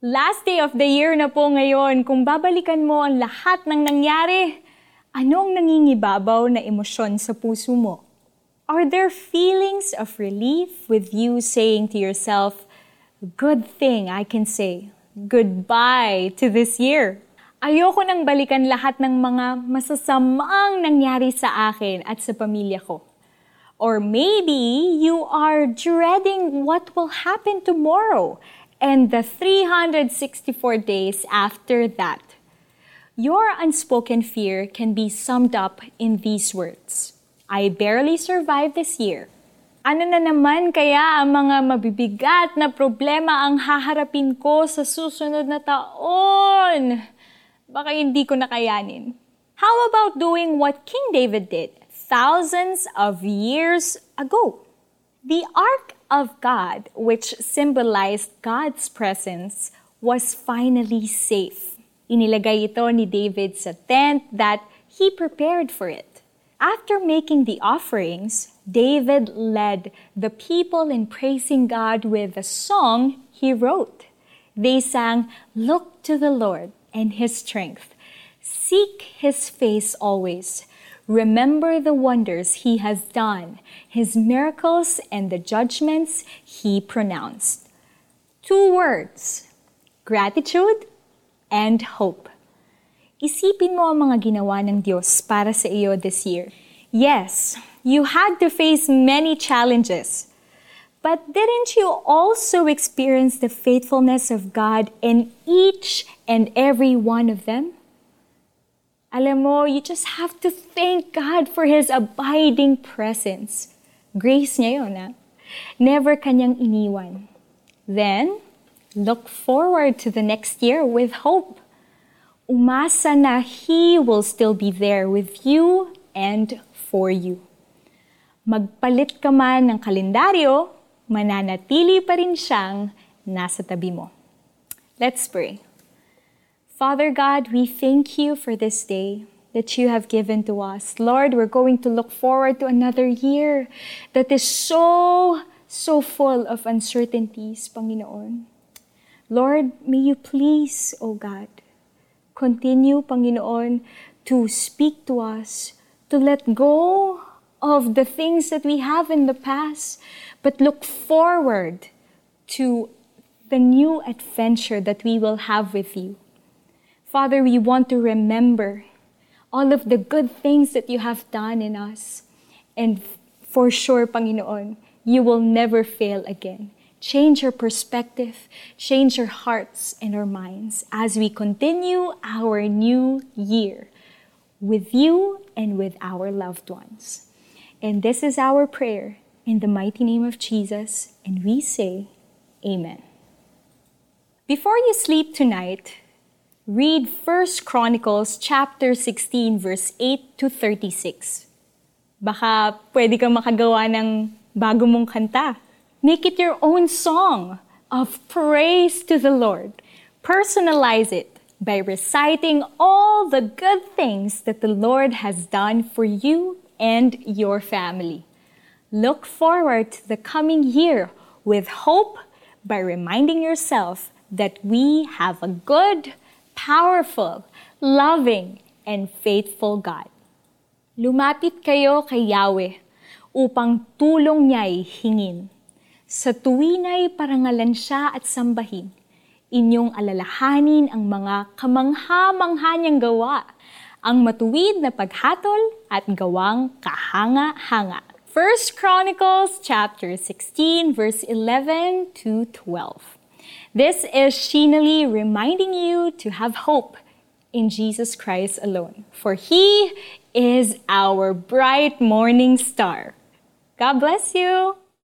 Last day of the year na po ngayon, kung babalikan mo ang lahat ng nangyari, anong nangingibabaw na emosyon sa puso mo? Are there feelings of relief with you saying to yourself, good thing I can say goodbye to this year? Ayoko nang balikan lahat ng mga masasamang nangyari sa akin at sa pamilya ko. Or maybe you are dreading what will happen tomorrow and the 364 days after that. Your unspoken fear can be summed up in these words I barely survived this year. Ano na naman kaya ang mga mabibigat na problema ang haharapin ko sa susunod na taon? Baka hindi ko nakayanin. How about doing what King David did thousands of years ago? The Ark of God, which symbolized God's presence, was finally safe. Inilagay ito ni David sa tent that he prepared for it. After making the offerings, David led the people in praising God with a song he wrote. They sang, Look to the Lord and his strength. Seek his face always. Remember the wonders he has done, his miracles, and the judgments he pronounced. Two words gratitude and hope. Isipin mo ang mga ginawa ng Diyos para sa iyo this year. Yes, you had to face many challenges. But didn't you also experience the faithfulness of God in each and every one of them? Alam mo, you just have to thank God for His abiding presence. Grace niya yun, ha? Never kanyang iniwan. Then, look forward to the next year with hope. Umasa na He will still be there with you and for you. Magpalit ka man ng kalendaryo, mananatili pa rin siyang nasa tabi mo. Let's pray. Father God, we thank you for this day that you have given to us. Lord, we're going to look forward to another year that is so, so full of uncertainties, Panginoon. Lord, may you please, O oh God, continue, Panginoon, to speak to us, to let go of the things that we have in the past, but look forward to the new adventure that we will have with you. Father, we want to remember all of the good things that you have done in us. And for sure, Panginoon, you will never fail again. Change your perspective, change our hearts and our minds as we continue our new year with you and with our loved ones. And this is our prayer in the mighty name of Jesus, and we say, Amen. Before you sleep tonight, read 1 Chronicles chapter 16 verse 8 to 36. Baka pwede kang makagawa ng bago mong kanta. Make it your own song of praise to the Lord. Personalize it by reciting all the good things that the Lord has done for you and your family. Look forward to the coming year with hope by reminding yourself that we have a good, powerful, loving, and faithful God. Lumapit kayo kay Yahweh upang tulong niya'y hingin. Sa tuwinay parangalan siya at sambahin, inyong alalahanin ang mga kamangha-mangha niyang gawa, ang matuwid na paghatol at gawang kahanga-hanga. 1 Chronicles chapter 16 verse 11 to 12. This is Sheena Lee reminding you to have hope in Jesus Christ alone, for He is our bright morning star. God bless you.